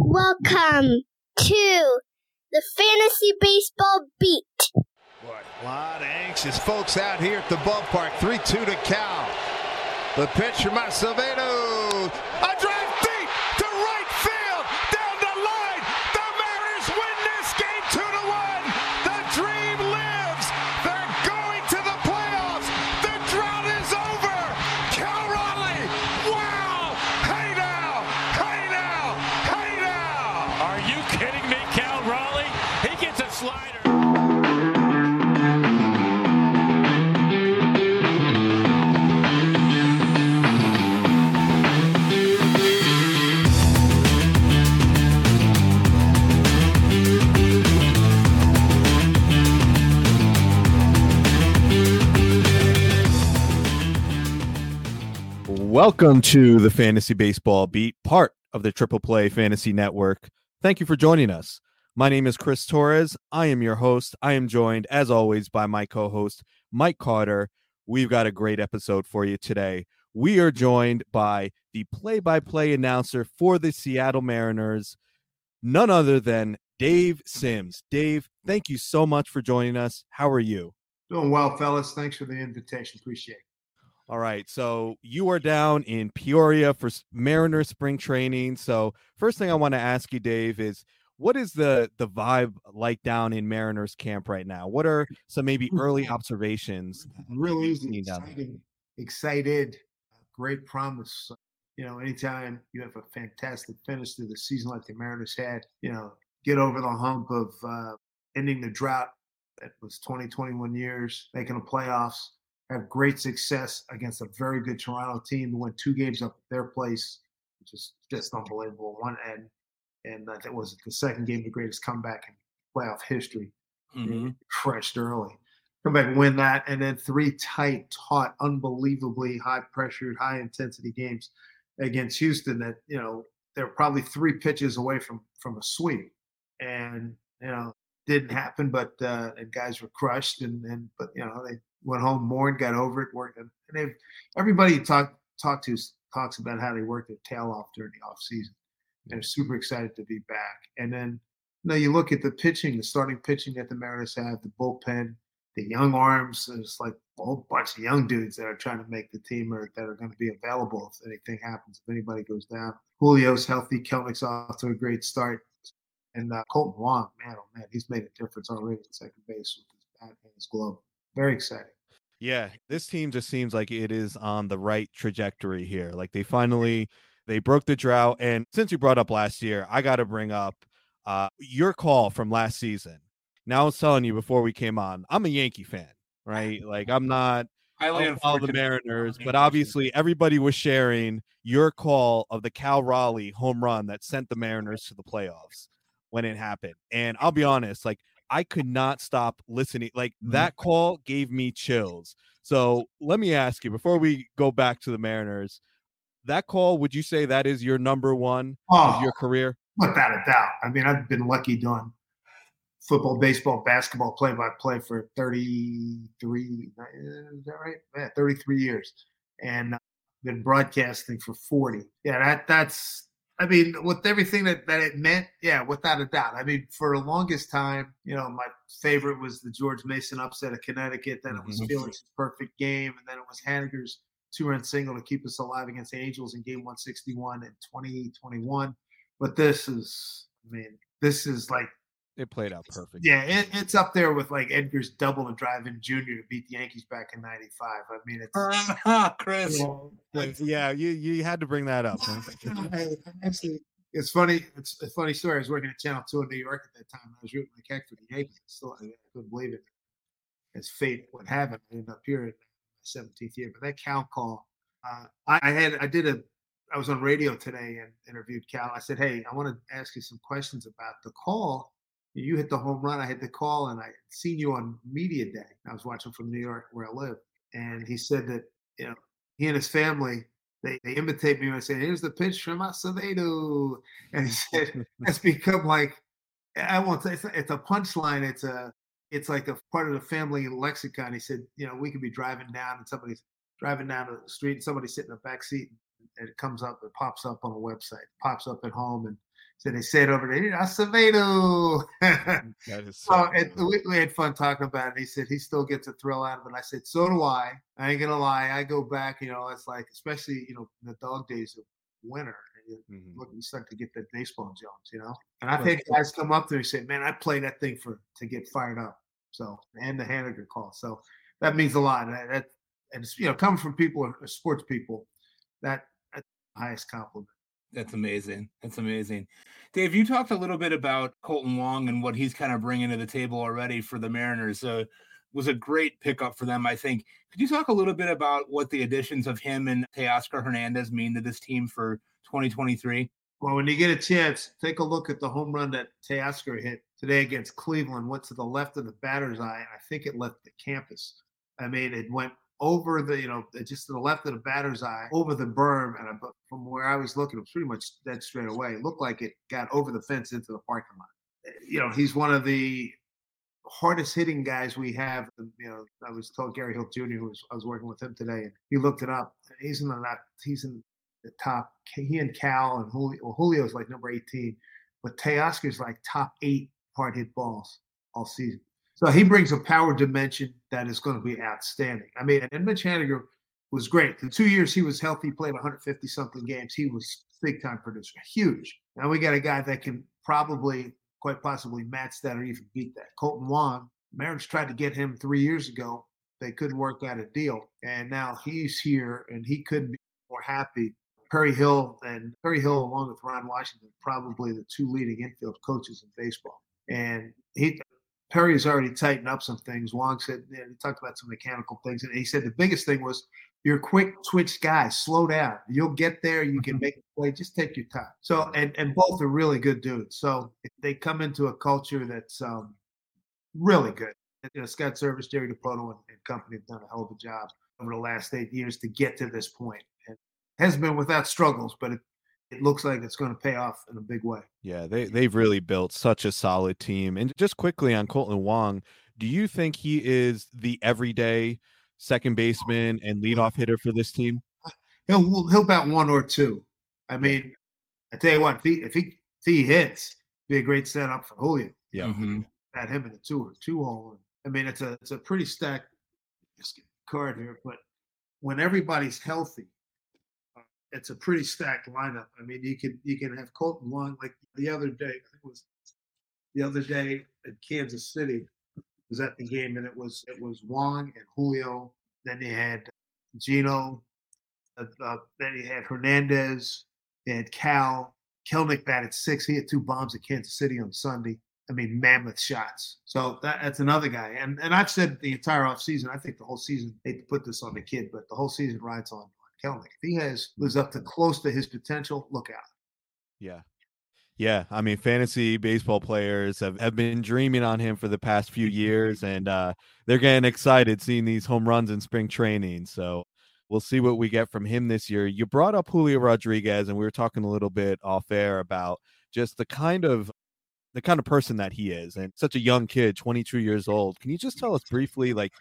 Welcome to the Fantasy Baseball Beat. Boy, a lot of anxious folks out here at the ballpark. 3 2 to Cal. The pitch from Acevedo. Welcome to the Fantasy Baseball Beat, part of the Triple Play Fantasy Network. Thank you for joining us. My name is Chris Torres. I am your host. I am joined, as always, by my co host, Mike Carter. We've got a great episode for you today. We are joined by the play by play announcer for the Seattle Mariners, none other than Dave Sims. Dave, thank you so much for joining us. How are you? Doing well, fellas. Thanks for the invitation. Appreciate it. All right. So you are down in Peoria for Mariner spring training. So first thing I want to ask you, Dave, is what is the the vibe like down in Mariners camp right now? What are some maybe early observations? Really excited, excited, great promise. You know, anytime you have a fantastic finish to the season like the Mariners had, you know, get over the hump of uh, ending the drought that was 20, 21 years, making the playoffs, have great success against a very good Toronto team who won two games up at their place, which is just unbelievable. One and and that was the second game, the greatest comeback in playoff history. crushed early. Come back and win that, and then three tight, taut, unbelievably high pressured, high intensity games against Houston. That you know they're probably three pitches away from from a sweep, and you know didn't happen. But uh, and guys were crushed, and and but you know they went home and got over it, worked, and they've everybody you talk talk to talks about how they worked their tail off during the off season. They're super excited to be back, and then no, you look at the pitching, the starting pitching that the Mariners have, the bullpen, the young arms. There's like a whole bunch of young dudes that are trying to make the team or that are going to be available if anything happens, if anybody goes down. Julio's healthy. Kelenic's off to a great start. And uh, Kolten Wong, man, oh man, he's made a difference already at second base with his bat and his glove. Very exciting. Yeah, this team just seems like it is on the right trajectory here. Like they finally they broke the drought. And since you brought up last year, I got to bring up uh, your call from last season. Now I was telling you before we came on, I'm a Yankee fan, right? Like I'm not Highly don't the. Mariners, but obviously everybody was sharing your call of the Cal Raleigh home run that sent the Mariners to the playoffs when it happened. And I'll be honest, like I could not stop listening. Like Mm-hmm. that call gave me chills. So let me ask you before we go back to the Mariners, that call, would you say that is your number one of Oh, your career? without a doubt. I mean, I've been lucky doing football, baseball, basketball, play by play for 33, uh, is that right? Yeah, 33 years. And uh, been broadcasting for 40. Yeah, that that's, I mean, with everything that, that it meant, yeah, without a doubt. I mean, for the longest time, you know, my favorite was the George Mason upset of Connecticut. Then it was Mhm. Felix's perfect game. And then it was Haniger's two run single to keep us alive against the Angels in game 161 and 2021. But this is, I mean, this is like, It played out perfect. yeah, it, it's up there with like Edgar's double and drive-in junior to beat the Yankees back in '95. I mean, it's Chris. you know, Like, yeah, you you had to bring that up. huh? Actually, it's funny. It's a funny story. I was working at Channel Two in New York at that time. I was rooting like heck for the Yankees. Still, I couldn't believe it. As fate would have it, I ended up here in my 17th year. But that Cal call, uh, I, I had, I did a, I was on radio today and interviewed Cal. I said, "Hey, I want to ask you some questions about the call. You hit the home run. I hit the call, and I seen you on media day. I was watching from New York where I live, and he said that you know he and his family." They, they imitate me when I say, here's the pitch from Acevedo. And he said, it's become like, I won't say it's, it's a punchline. It's a, it's like a part of the family lexicon. He said, you know, we could be driving down and somebody's driving down the street and somebody's sitting in the back seat and it comes up, it pops up on a website, pops up at home. And So they said over there, Acevedo. That is so so it, we, we had fun talking about it. He said he still gets a thrill out of it. I said, so do I. I ain't gonna lie. I go back, you know, it's like, especially, you know, the dog days of winter. And you Mhm. look, you start to get that baseball Jones, you know. And I've had guys come up there and say, "Man, I play that thing for to get fired up." So and the Haniger call, so that means a lot. That, that and it's, you know, coming from people, uh, sports people, that that's the highest compliment. That's amazing. That's amazing. Dave, you talked a little bit about Kolten Wong and what he's kind of bringing to the table already for the Mariners. Uh, was a great pickup for them, I think. Could you talk a little bit about what the additions of him and Teoscar Hernandez mean to this team for 2023? Well, when you get a chance, take a look at the home run that Teoscar hit today against Cleveland. Went to the left of the batter's eye. And I think it left the campus. I mean, it went over the, you know, just to the left of the batter's eye, over the berm. And I, from where I was looking, it was pretty much dead straight away. It looked like it got over the fence into the parking lot. Eh, you know, he's one of the hardest hitting guys we have. Uh, you know, I was told Gary Hill Jr., who was I was working with him today, and he looked it up. He's in the he's in the top. He and Cal and Julio. Well, Julio's like number 18, but Teoscar's like top eight hard hit balls all season. So he brings a power dimension that is going to be outstanding. I mean, and Mitch Haniger was great. The two years he was healthy, played 150 something games. He was big time producer, huge. Now we got a guy that can probably, quite possibly, match that or even beat that. Kolten Wong, Mariners tried to get him three years ago. They couldn't work out a deal, and now he's here, and he couldn't be more happy. Perry Hill and Perry Hill, along with Ron Washington, probably the two leading infield coaches in baseball. And he Perry's already tightened up some things. Wong said you know, he talked about some mechanical things, and he said the biggest thing was you're a quick twitch guy. Slow down. You'll get there. You can make a play. Just take your time. So, and and both are really good dudes. So if they come into a culture that's um, really good. You know, Scott Servais, Jerry Dipoto, and, and company have done a hell of a job over the last eight years to get to this point. And it hasn't been without struggles, but it, it looks like it's going to pay off in a big way. Yeah, they they've really built such a solid team. And just quickly on Kolten Wong, do you think he is the everyday second baseman and leadoff hitter for this team? He'll he'll bat one or two. I mean, I tell you what, if he if he, if he hits, be a great setup for Julio. Yeah. Mhm. Bat him in a two or two hole. I mean, it's a it's a pretty stacked card here, but when everybody's healthy, uh, it's a pretty stacked lineup. I mean, you can you can have Kolten Wong like the other day. I think it was the other day at Kansas City was at the game, and it was it was Wong and Julio. Then they had Geno. Uh, uh, then he had Hernandez. They had Cal. Kelenic batted six. He had two bombs at Kansas City on Sunday. I mean, mammoth shots. So that, that's another guy. And and I've said the entire offseason, I think the whole season, hate to put this on the kid, but the whole season rides on Kelenic. If he has lives up to close to his potential, look out. Yeah. Yeah. I mean, fantasy baseball players have, have been dreaming on him for the past few years, and uh, they're getting excited seeing these home runs in spring training. So we'll see what we get from him this year. You brought up Julio Rodriguez, and we were talking a little bit off air about just the kind of the kind of person that he is and such a young kid 22 years old can you just tell us briefly like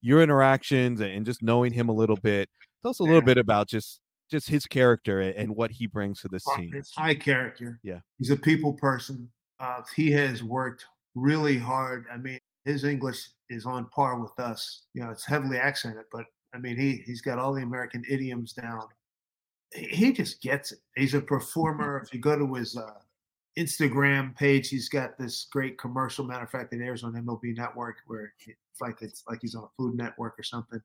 your interactions and just knowing him a little bit tell us a little Yeah. bit about just just his character and what he brings to this scene. It's high character. Yeah. He's a people person. Uh, he has worked really hard. I mean, his English is on par with us. You know, it's heavily accented, but I mean, he he's got all the American idioms down. He, he just gets it. He's a performer. if you go to his uh, Instagram page, he's got this great commercial. Matter of fact, it airs on MLB Network, where it's like it's like he's on a Food Network or something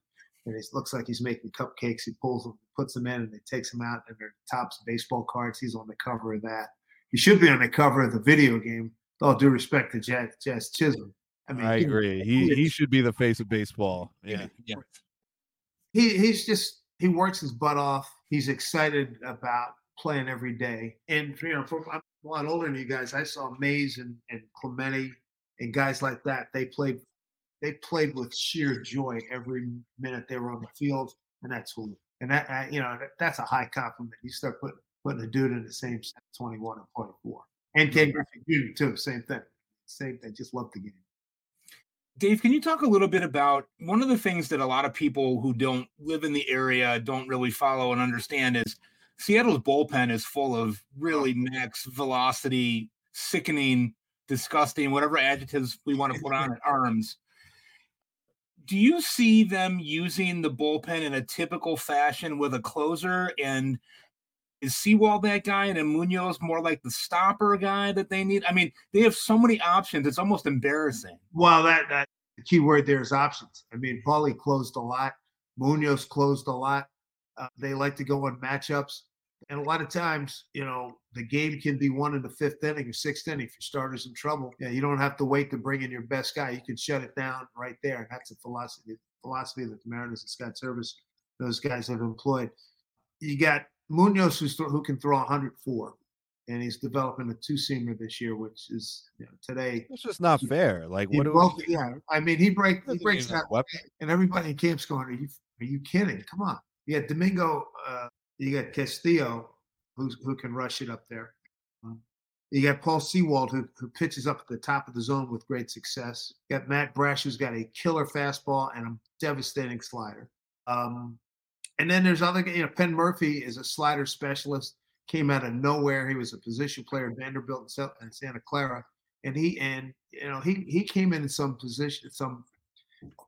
and it looks like he's making cupcakes. He pulls them, puts them in, and he takes them out, and they're tops baseball cards. He's on the cover of that. He should be on the cover of the video game. With all due respect to Jazz, Jazz Chisholm. I mean, I he- agree. He he should be the face of baseball. Yeah. Yeah. he he's just he works his butt off. He's excited about playing every day. And you know, for, I'm a lot older than you guys. I saw Mays and, and Clemente and guys like that. They played they played with sheer joy every minute they were on the field, and that's who. And that you know that, that's a high compliment. You start putting putting a dude in the same set, 21 and 24. And Ken Griffey Jr. too, same thing. Same thing. Just love the game. Dave, can you talk a little bit about one of the things that a lot of people who don't live in the area don't really follow and understand is Seattle's bullpen is full of really max velocity, sickening, disgusting, whatever adjectives we want to put on it, arms. Do you see them using the bullpen in a typical fashion with a closer? And is Sewald that guy and Munoz more like the stopper guy that they need? I mean, they have so many options. It's almost embarrassing. Well, that, that the key word there is options. I mean, Paulie closed a lot. Munoz closed a lot. Uh, they like to go on matchups. And a lot of times, you know, the game can be won in the fifth inning or sixth inning. If your starter's in trouble, yeah, you don't have to wait to bring in your best guy. You can shut it down right there. And that's a philosophy philosophy that the Mariners and Scott Servais, those guys have employed. You got Munoz who's, who can throw 104, and he's developing a two seamer this year, which is you know, today. It's just not fair. Like what? Broke, we, yeah, I mean he break he breaks that, and everybody in camp's going, "Are you are you kidding? Come on!" Yeah, Domingo, uh, you got Castillo, who's who can rush it up there. Um, you got Paul Sewald, who, who pitches up at the top of the zone with great success. You got Matt Brash, who's got a killer fastball and a devastating slider. Um, and then there's other, you know, Penn Murphy is a slider specialist. Came out of nowhere. He was a position player at Vanderbilt and Santa Clara, and he and you know he he came in in some position, some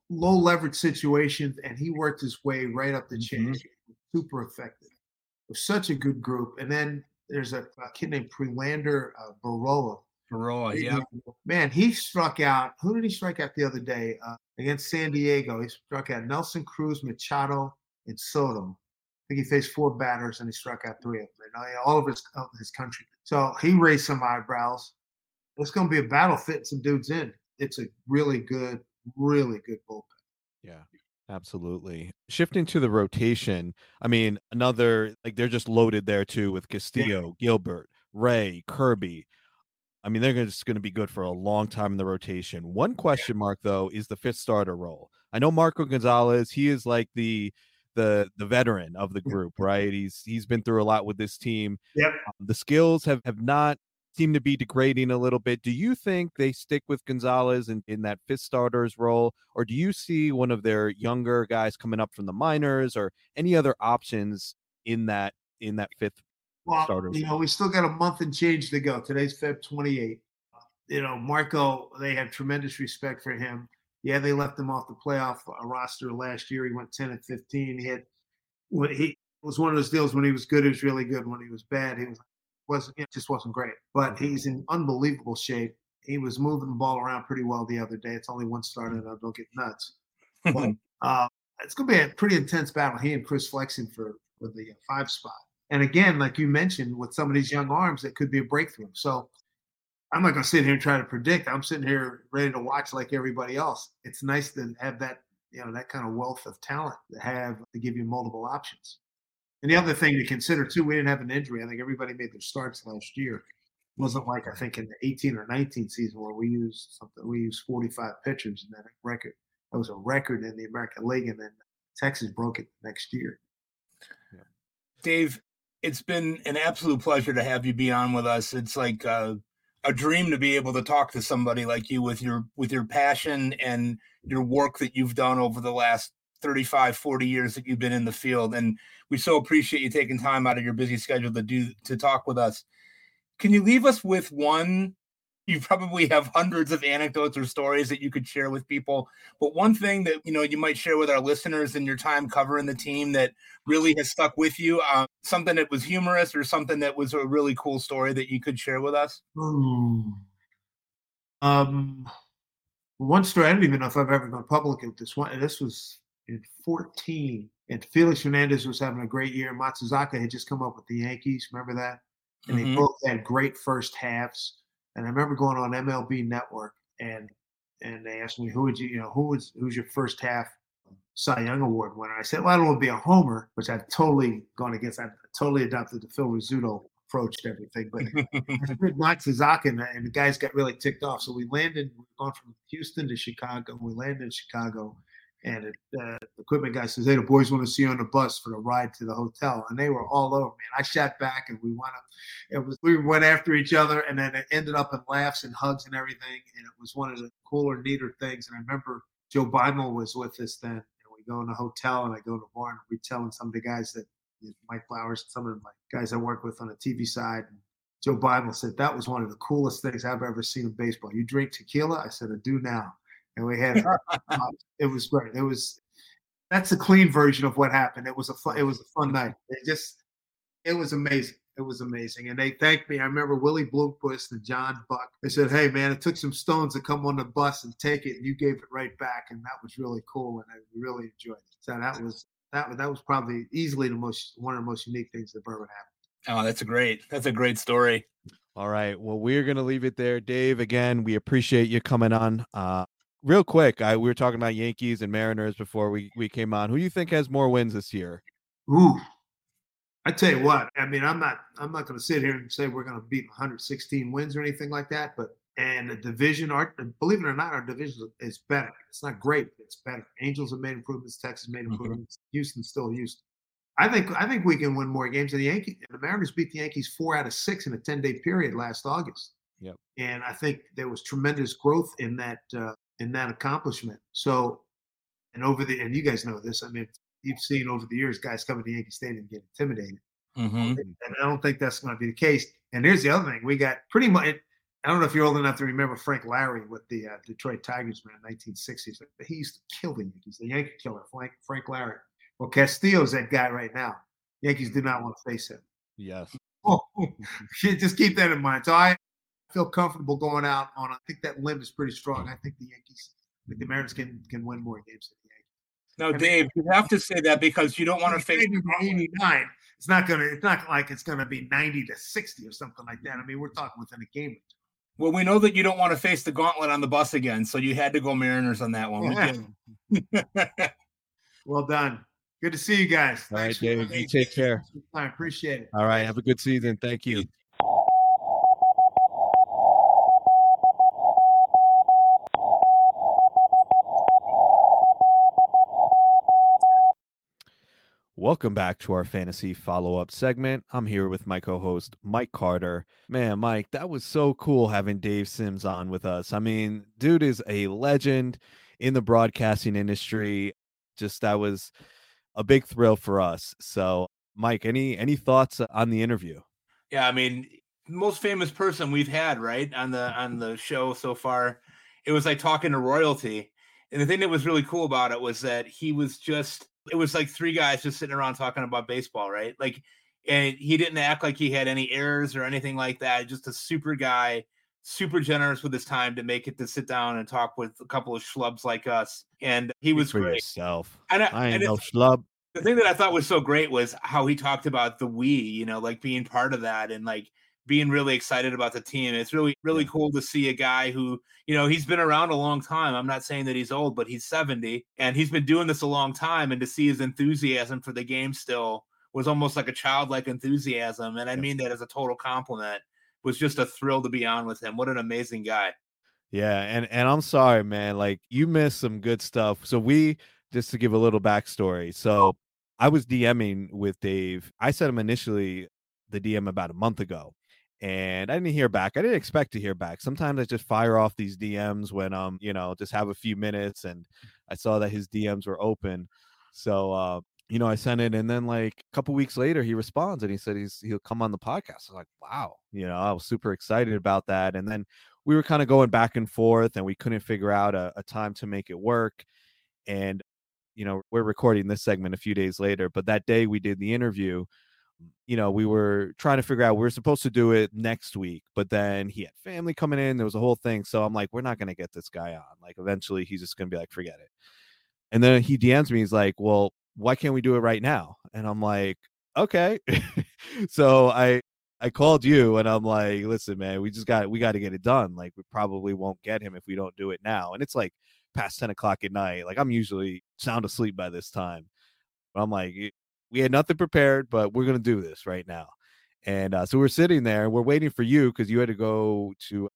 low leverage situations, and he worked his way right up the chain. Mm-hmm. Super effective. Such a good group. And then there's a, a kid named Prelander uh, Berroa. Berroa, yeah. Man, he struck out. Who did he strike out the other day uh, against San Diego? He struck out Nelson Cruz, Machado, and Soto. I think he faced four batters and he struck out three of them. All of his of his country. So he raised some eyebrows. It's going to be a battle fitting some dudes in. It's a really good, really good bullpen. Yeah. Absolutely. Shifting to the rotation, I mean, another like they're just loaded there too with Castillo, yeah. Gilbert, Ray, Kirby. I mean, they're just going to be good for a long time in the rotation. One question mark though is the fifth starter role. I know Marco Gonzalez, he is like the the the veteran of the group, right? He's he's been through a lot with this team. Yep. Um, the skills have have not seem to be degrading a little bit. Do you think they stick with Gonzalez in, in that fifth starters role, or do you see one of their younger guys coming up from the minors, or any other options in that in that fifth well, starter? You know, we still got a month and change to go. Today's Feb 28. You know, Marco, they have tremendous respect for him. Yeah, they left him off the playoff uh, roster last year. He went 10 and 15. He had when he was one of those deals when he was good, he was really good. When he was bad, he was wasn't it just wasn't great. But he's in unbelievable shape. He was moving the ball around pretty well the other day. It's only one starter I Don't get nuts. But uh, it's going to be a pretty intense battle. He and Chris Flexen for for the five spot. And again, like you mentioned, with some of these young arms, it could be a breakthrough. So I'm not going to sit here and try to predict. I'm sitting here ready to watch like everybody else. It's nice to have that, you know, that kind of wealth of talent to have to give you multiple options. And the other thing to consider too, we didn't have an injury. I think everybody made their starts last year. It wasn't like I think in the 18 or 19 season where we used something. We used 45 pitchers and that record. That was a record in the American League, and then Texas broke it next year. Dave, it's been an absolute pleasure to have you be on with us. It's like uh, a dream to be able to talk to somebody like you with your with your passion and your work that you've done over the last 35 40 years that you've been in the field and we so appreciate you taking time out of your busy schedule to do to talk with us. Can you leave us with one you probably have hundreds of anecdotes or stories that you could share with people but one thing that you know you might share with our listeners in your time covering the team that really has stuck with you um, something that was humorous or something that was a really cool story that you could share with us? Um one story i don't even know if i've ever gone public with this one this was in 14. And Felix Hernandez was having a great year. Matsuzaka had just come up with the Yankees. Remember that? And mm-hmm. they both had great first halves. And I remember going on MLB Network and and they asked me who would you you know who was who's your first half Cy Young Award winner. I said, well, I don't want to be a homer, which I've totally gone against. I've totally adopted the Phil Rizzuto approach to everything. But Matsuzaka and, and the guys got really ticked off. So we landed, we gone from Houston to Chicago. We landed in Chicago and it, uh, the equipment guy says, "Hey, the boys want to see you on the bus for the ride to the hotel," and they were all over me. And I sat back, and we went up. It was we went after each other, and then it ended up in laughs and hugs and everything. And it was one of the cooler, neater things. And I remember Joe Biden was with us then, and we go in the hotel, and I go to the bar and we telling some of the guys that Mike Flowers, some of my guys I work with on the TV side. And Joe Bible said that was one of the coolest things I've ever seen in baseball. You drink tequila? I said, I do now. And we had uh, it was great. It was that's a clean version of what happened. It was a fun, it was a fun night. It just it was amazing. It was amazing. And they thanked me. I remember Willie Bloomquist and John Buck. They said, Hey man, it took some stones to come on the bus and take it, and you gave it right back. And that was really cool. And I really enjoyed it. So that was that was that was probably easily the most one of the most unique things that ever happened. Oh, that's a great that's a great story. All right. Well, we're gonna leave it there, Dave. Again, we appreciate you coming on. Uh, real quick, I we were talking about Yankees and Mariners before we we came on. Who do you think has more wins this year? Ooh, I tell you what. I mean, I'm not I'm not going to sit here and say we're going to beat 116 wins or anything like that. But and the division, our believe it or not, our division is better. It's not great, but it's better. Angels have made improvements. Texas made improvements. Mm-hmm. Houston's still Houston. I think I think we can win more games than the Yankees. The Mariners beat the Yankees four out of six in a 10 day period last August. Yep. And I think there was tremendous growth in that uh, in that accomplishment. So, and over the and you guys know this. I mean, you've seen over the years guys come to Yankee Stadium and get intimidated. Mm-hmm. And I don't think that's going to be the case. And here's the other thing: we got pretty much. I don't know if you're old enough to remember Frank Lary with the uh, Detroit Tigers, man, 1960s. He used to kill the Yankees, the Yankee killer, Frank Frank Lary. Well, Castillo's that guy right now. Yankees do not want to face him. Yes. Oh, just keep that in mind. So I feel comfortable going out on. I think that limb is pretty strong. I think the Yankees, the Mariners can can win more games than the Yankees. Now, Dave, you have to say that because you don't want to face 89. It's not gonna. It's not like it's gonna be 90 to 60 or something like that. I mean, we're talking within a game. Well, we know that you don't want to face the gauntlet on the bus again, so you had to go Mariners on that one. Yeah. well done. Good to see you guys. All Thanks right, David. You take care. I appreciate it. All right. Have a good season. Thank you. Welcome back to our fantasy follow up segment. I'm here with my co host, Mike Carter. Man, Mike, that was so cool having Dave Sims on with us. I mean, dude is a legend in the broadcasting industry. Just that was a big thrill for us. So, Mike, any any thoughts on the interview? Yeah, I mean, most famous person we've had right on the on the show so far. It was like talking to royalty, and the thing that was really cool about it was that he was just it was like three guys just sitting around talking about baseball, right? Like, and he didn't act like he had any errors or anything like that. Just a super guy, super generous with his time to make it to sit down and talk with a couple of schlubs like us. And he was for great. yourself. And I, I ain't and no schlub. The thing that I thought was so great was how he talked about the we, you know, like being part of that and like being really excited about the team. It's really, really cool to see a guy who, you know, he's been around a long time. I'm not saying that he's old, but he's 70 and he's been doing this a long time. And to see his enthusiasm for the game still was almost like a childlike enthusiasm. And I mean that as a total compliment. Was just a thrill to be on with him. What an amazing guy. Yeah, and and I'm sorry, man. Like you missed some good stuff. So we just to give a little backstory. So I was DMing with Dave. I sent him initially the DM about a month ago and I didn't hear back. I didn't expect to hear back. Sometimes I just fire off these DMs when um, you know, just have a few minutes and I saw that his DMs were open. So uh, you know, I sent it and then like a couple weeks later he responds and he said he's he'll come on the podcast. I was like, wow, you know, I was super excited about that. And then we were kind of going back and forth and we couldn't figure out a, a time to make it work. And you know, we're recording this segment a few days later, but that day we did the interview you know, we were trying to figure out we were supposed to do it next week, but then he had family coming in. There was a whole thing. So I'm like, we're not going to get this guy on. Like, eventually he's just going to be like, forget it. And then he DMs me. He's like, well, why can't we do it right now? And I'm like, okay. so I, I called you and I'm like, listen, man, we just got, we got to get it done. Like, we probably won't get him if we don't do it now. And it's like past 10 o'clock at night. Like, I'm usually sound asleep by this time. But I'm like, we had nothing prepared, but we're gonna do this right now. And uh, so we're sitting there, we're waiting for you because you had to go to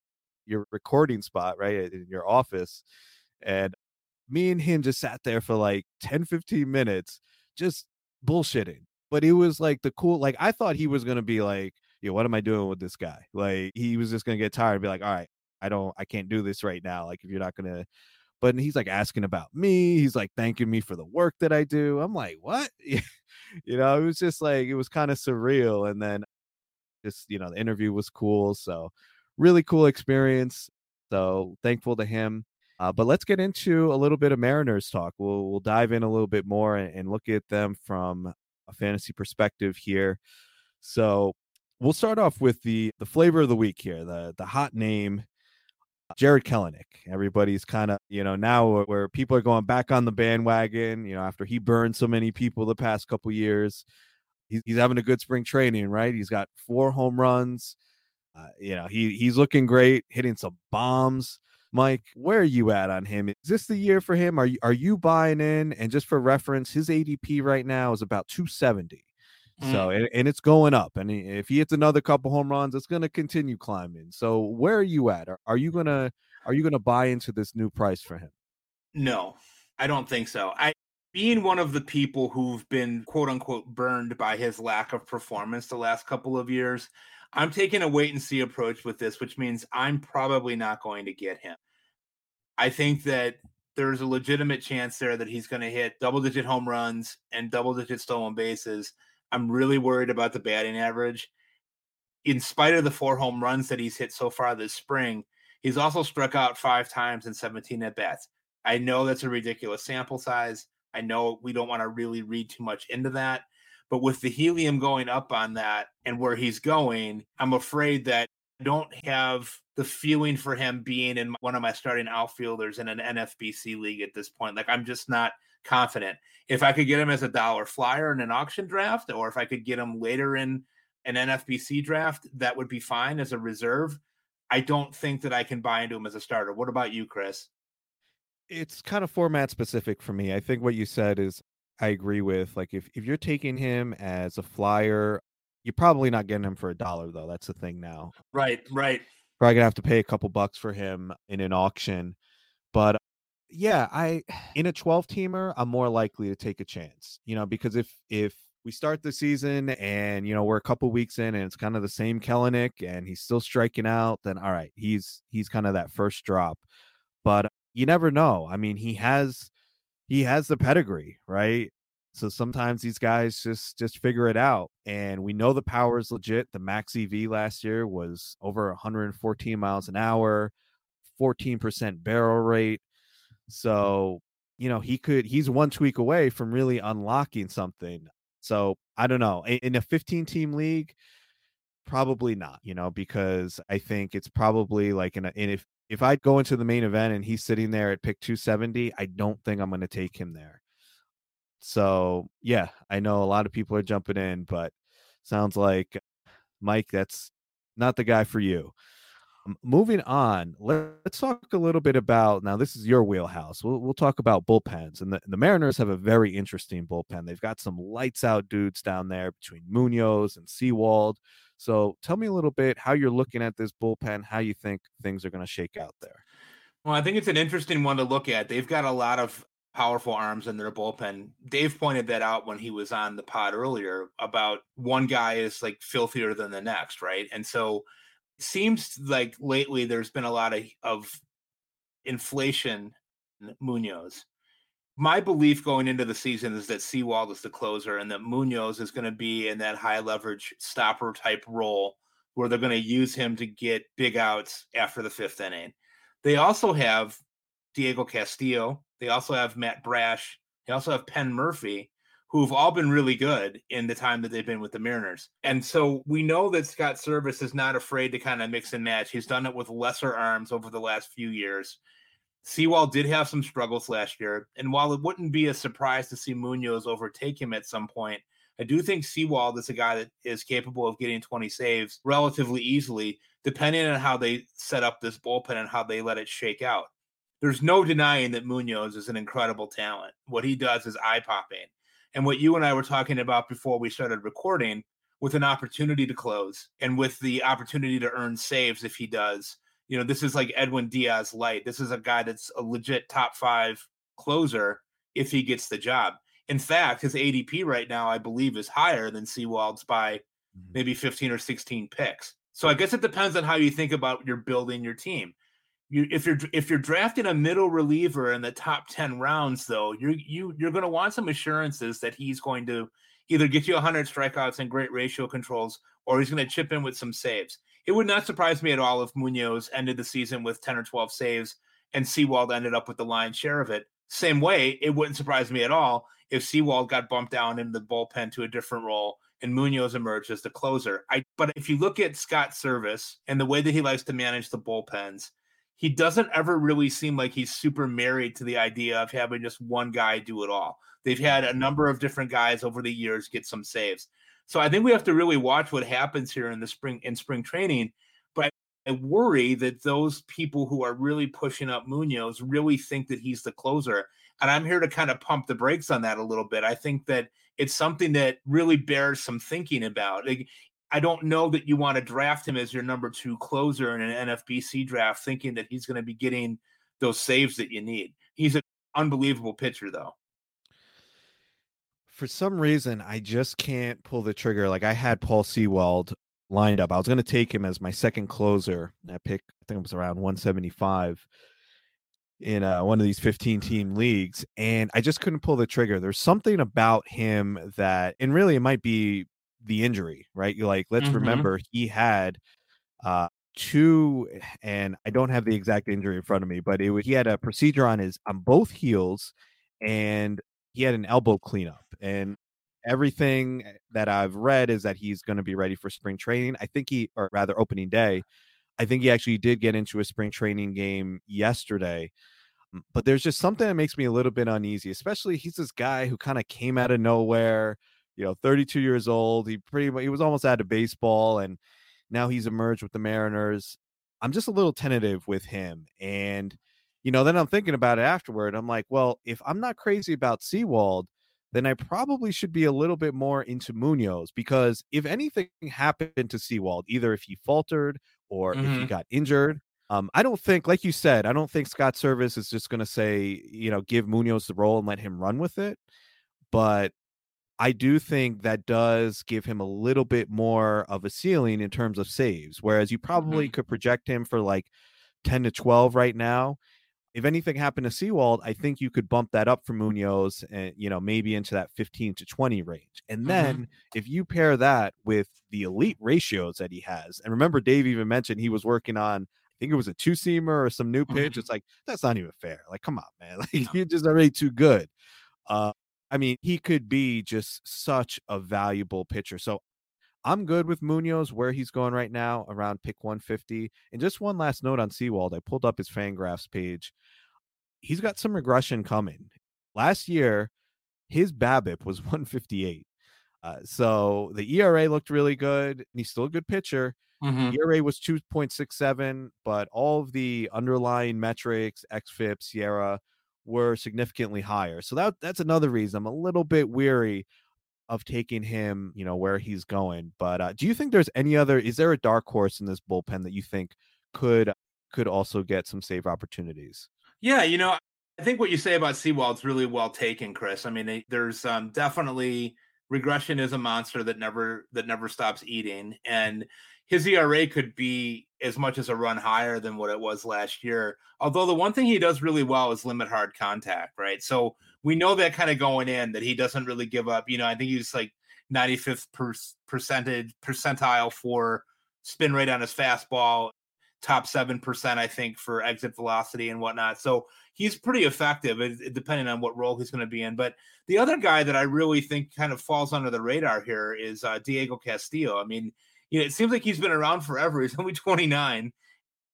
your recording spot, right, in your office. And me and him just sat there for like 10, 15 minutes, just bullshitting. But it was like the cool, like I thought he was gonna be like, yo, what am I doing with this guy? Like he was just gonna get tired and be like, all right, I don't, I can't do this right now. Like if you're not gonna but he's like asking about me. He's like thanking me for the work that I do. I'm like, what? you know, it was just like it was kind of surreal. And then just you know, the interview was cool. So really cool experience. So thankful to him. Uh, but let's get into a little bit of Mariners talk. We'll we'll dive in a little bit more and, and look at them from a fantasy perspective here. So we'll start off with the the flavor of the week here, the the hot name Jarred Kelenic. Everybody's kind of, you know, now where people are going back on the bandwagon, you know, after he burned so many people the past couple years. He's, he's having a good spring training, right? He's got four home runs. Uh, you know, he he's looking great, hitting some bombs. Mike, where are you at on him? Is this the year for him? Are you are you buying in? And just for reference, his ADP right now is about 270. Mm. So and, and, it's going up. And if he hits another couple home runs, it's going to continue climbing. So where are you at? Are, are you gonna are you gonna buy into this new price for him? No, I don't think so. I being one of the people who've been quote unquote burned by his lack of performance the last couple of years, I'm taking a wait and see approach with this, which means I'm probably not going to get him. I think that there's a legitimate chance there that he's going to hit double digit home runs and double digit stolen bases I'm really worried about the batting average. In spite of the four home runs that he's hit so far this spring, he's also struck out five times in 17 at bats. I know that's a ridiculous sample size. I know we don't want to really read too much into that. But with the helium going up on that and where he's going, I'm afraid that I don't have the feeling for him being in one of my starting outfielders in an NFBC league at this point. Like I'm just not confident. If I could get him as a dollar flyer in an auction draft, or if I could get him later in an NFBC draft, that would be fine as a reserve. I don't think that I can buy into him as a starter. What about you, Chris? It's kind of format specific for me. I think what you said is I agree with. Like if, if you're taking him as a flyer, you're probably not getting him for a dollar though. That's the thing now. Right, right. Probably gonna have to pay a couple bucks for him in an auction. But yeah, I in a 12 teamer, I'm more likely to take a chance, you know, because if if we start the season and you know we're a couple weeks in and it's kind of the same Kelenic and he's still striking out, then all right, he's he's kind of that first drop. But you never know. I mean, he has he has the pedigree, right? So sometimes these guys just just figure it out. And we know the power is legit. The max EV last year was over 114 miles an hour, 14% barrel rate. So, you know, he could, he's one tweak away from really unlocking something. So I don't know. In a 15 team league, probably not, you know, because I think it's probably like in a, and if, if I go into the main event and he's sitting there at pick 270, I don't think I'm going to take him there. So yeah, I know a lot of people are jumping in, but sounds like Mike, that's not the guy for you. Moving on, let's talk a little bit about now. This is your wheelhouse. We'll, we'll talk about bullpens, and the, the Mariners have a very interesting bullpen. They've got some lights out dudes down there between Munoz and Sewald. So tell me a little bit how you're looking at this bullpen, how you think things are going to shake out there. Well, I think it's an interesting one to look at. They've got a lot of powerful arms in their bullpen. Dave pointed that out when he was on the pod earlier about one guy is like filthier than the next, right? And so seems like lately there's been a lot of, of inflation in Munoz. My belief going into the season is that Sewald is the closer and that Munoz is going to be in that high leverage stopper type role where they're going to use him to get big outs after the fifth inning. They also have Diego Castillo. They also have Matt Brash. They also have Penn Murphy, who've all been really good in the time that they've been with the Mariners. And so we know that Scott Servais is not afraid to kind of mix and match. He's done it with lesser arms over the last few years. Sewald did have some struggles last year. And while it wouldn't be a surprise to see Munoz overtake him at some point, I do think Sewald is a guy that is capable of getting 20 saves relatively easily, depending on how they set up this bullpen and how they let it shake out. There's no denying that Munoz is an incredible talent. What he does is eye popping and what you and I were talking about before we started recording with an opportunity to close and with the opportunity to earn saves if he does. You know, this is like Edwin Diaz light. This is a guy that's a legit top five closer if he gets the job. In fact, his ADP right now, I believe, is higher than Sewald's by mm-hmm. maybe 15 or 16 picks. So I guess it depends on how you think about your building your team. You, if you're if you're drafting a middle reliever in the top 10 rounds though you're you you're going to want some assurances that he's going to either get you 100 strikeouts and great ratio controls or he's going to chip in with some saves it would not surprise me at all if munoz ended the season with 10 or 12 saves and Sewald ended up with the lion's share of it same way it wouldn't surprise me at all if Sewald got bumped down in the bullpen to a different role and Munoz emerged as the closer. I but if you look at Scott Servais and the way that he likes to manage the bullpens, he doesn't ever really seem like he's super married to the idea of having just one guy do it all. They've had a number of different guys over the years get some saves. So I think we have to really watch what happens here in the spring in spring training. But I worry that those people who are really pushing up Munoz really think that he's the closer. And I'm here to kind of pump the brakes on that a little bit. I think that it's something that really bears some thinking about. Like, I don't know that you want to draft him as your number two closer in an NFBC draft, thinking that he's going to be getting those saves that you need. He's an unbelievable pitcher, though. For some reason, I just can't pull the trigger. Like I had Paul Sewald lined up. I was going to take him as my second closer. I picked, I think it was around 175 in uh, one of these 15 team leagues and I just couldn't pull the trigger. There's something about him that and really it might be the injury, right? You like let's mm-hmm. remember he had uh two and I don't have the exact injury in front of me, but it was he had a procedure on his on both heels and he had an elbow cleanup and everything that I've read is that he's going to be ready for spring training. I think he or rather opening day. I think he actually did get into a spring training game yesterday but there's just something that makes me a little bit uneasy, especially he's this guy who kind of came out of nowhere, you know, 32 years old. He pretty much he was almost out of baseball and now he's emerged with the Mariners. I'm just a little tentative with him. And, you know, then I'm thinking about it afterward. I'm like, well, if I'm not crazy about Sewald, then I probably should be a little bit more into Munoz because if anything happened to Sewald, either if he faltered or mm-hmm. if he mm-hmm. got injured, um, I don't think, like you said, I don't think Scott Servais is just going to say, you know, give Munoz the role and let him run with it. But I do think that does give him a little bit more of a ceiling in terms of saves, whereas you probably mm-hmm. could project him for like 10 to 12 right now. If anything happened to Sewald, I think you could bump that up for Munoz and, you know, maybe into that 15 to 20 range. And mm-hmm. then mm-hmm. if you pair that with the elite ratios that he has, and remember, Dave even mentioned he was working on I think it was a two seamer or some new pitch. Mm-hmm. It's like that's not even fair. Like, come on, man. Like no. you're just already too good. Uh, I mean, he could be just such a valuable pitcher. So I'm good with Munoz where he's going right now, around pick 150. And just one last note on Sewald. I pulled up his Fangraphs page. He's got some regression coming. Last year, his BABIP was 158. Uh, so the ERA looked really good. and he's still a good pitcher. Mm-hmm. ERA was 2.67, but all of the underlying metrics, XFIP, SIERA, were significantly higher. So that that's another reason I'm a little bit weary of taking him, you know, where he's going. But uh, do you think there's any other? Is there a dark horse in this bullpen that you think could could also get some save opportunities? Yeah, you know, I think what you say about Sewald's really well taken, Chris. I mean, there's um, definitely regression is a monster that never that never stops eating, and his ERA could be as much as a run higher than what it was last year. Although the one thing he does really well is limit hard contact, right? So we know that kind of going in that he doesn't really give up. You know, I think he's like 95th per- percentage percentile for spin rate on his fastball, top seven percent, I think, for exit velocity and whatnot. So he's pretty effective, depending on what role he's going to be in. But the other guy that I really think kind of falls under the radar here is uh, Diego Castillo. I mean, you know, it seems like he's been around forever. He's only 29.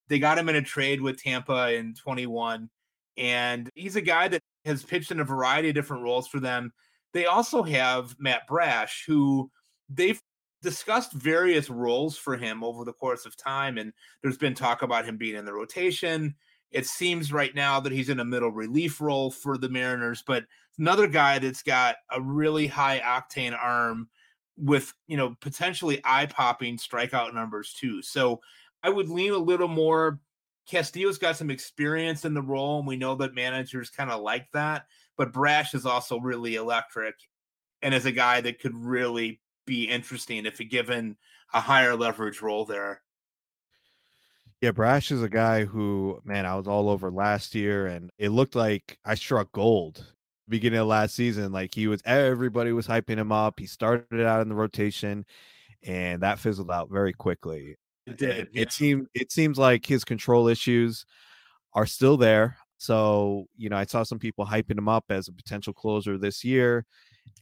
They got him in a trade with Tampa in 21. And he's a guy that has pitched in a variety of different roles for them. They also have Matt Brash, who they've discussed various roles for him over the course of time. And there's been talk about him being in the rotation. It seems right now that he's in a middle relief role for the Mariners, but another guy that's got a really high octane arm with you know potentially eye-popping strikeout numbers too. So I would lean a little more. Castillo's got some experience in the role, and we know that managers kind of like that. But Brash is also really electric, and is a guy that could really be interesting if given a higher leverage role there. Yeah, Brash is a guy who, man, I was all over last year, and it looked like I struck gold beginning of last season. Like he was, everybody was hyping him up. He started out in the rotation, and that fizzled out very quickly. It did. It, it seemed it seems like his control issues are still there. So you know, I saw some people hyping him up as a potential closer this year,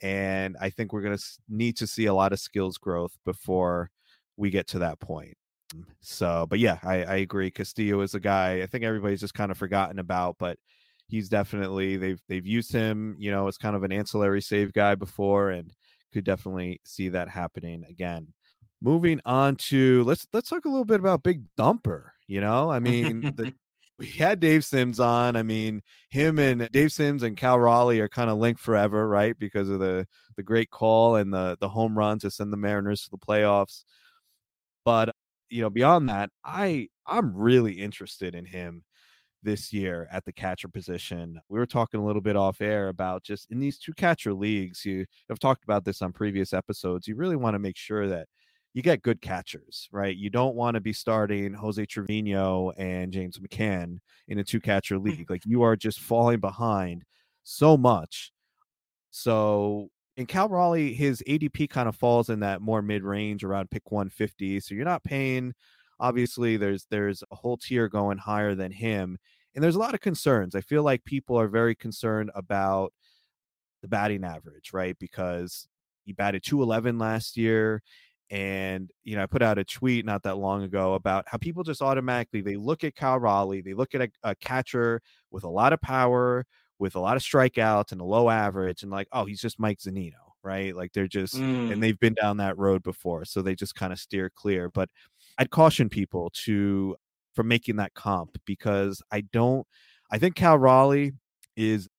and I think we're going to need to see a lot of skills growth before we get to that point. So, but yeah, I, I agree. Castillo is a guy I think everybody's just kind of forgotten about, but he's definitely they've they've used him, you know, as kind of an ancillary save guy before, and could definitely see that happening again. Moving on to let's let's talk a little bit about Big Dumper. You know, I mean, the, we had Dave Sims on. I mean, him and Dave Sims and Cal Raleigh are kind of linked forever, right? Because of the the great call and the the home run to send the Mariners to the playoffs. But you know, beyond that, I I'm really interested in him this year at the catcher position. We were talking a little bit off air about just in these two catcher leagues. You have talked about this on previous episodes. You really want to make sure that you get good catchers, right? You don't want to be starting Jose Trevino and James McCann in a two catcher mm. league. Like you are just falling behind so much. So in Cal Raleigh, his ADP kind of falls in that more mid range around pick 150. So you're not paying. Obviously, there's there's a whole tier going higher than him, and there's a lot of concerns. I feel like people are very concerned about the batting average, right? Because he batted 211 last year. And you know, I put out a tweet not that long ago about how people just automatically they look at Cal Raleigh, they look at a, a catcher with a lot of power, with a lot of strikeouts and a low average, and like, oh, he's just Mike Zunino, right? Like they're just, mm. and they've been down that road before, so they just kind of steer clear. But I'd caution people to from making that comp because I don't. I think Cal Raleigh is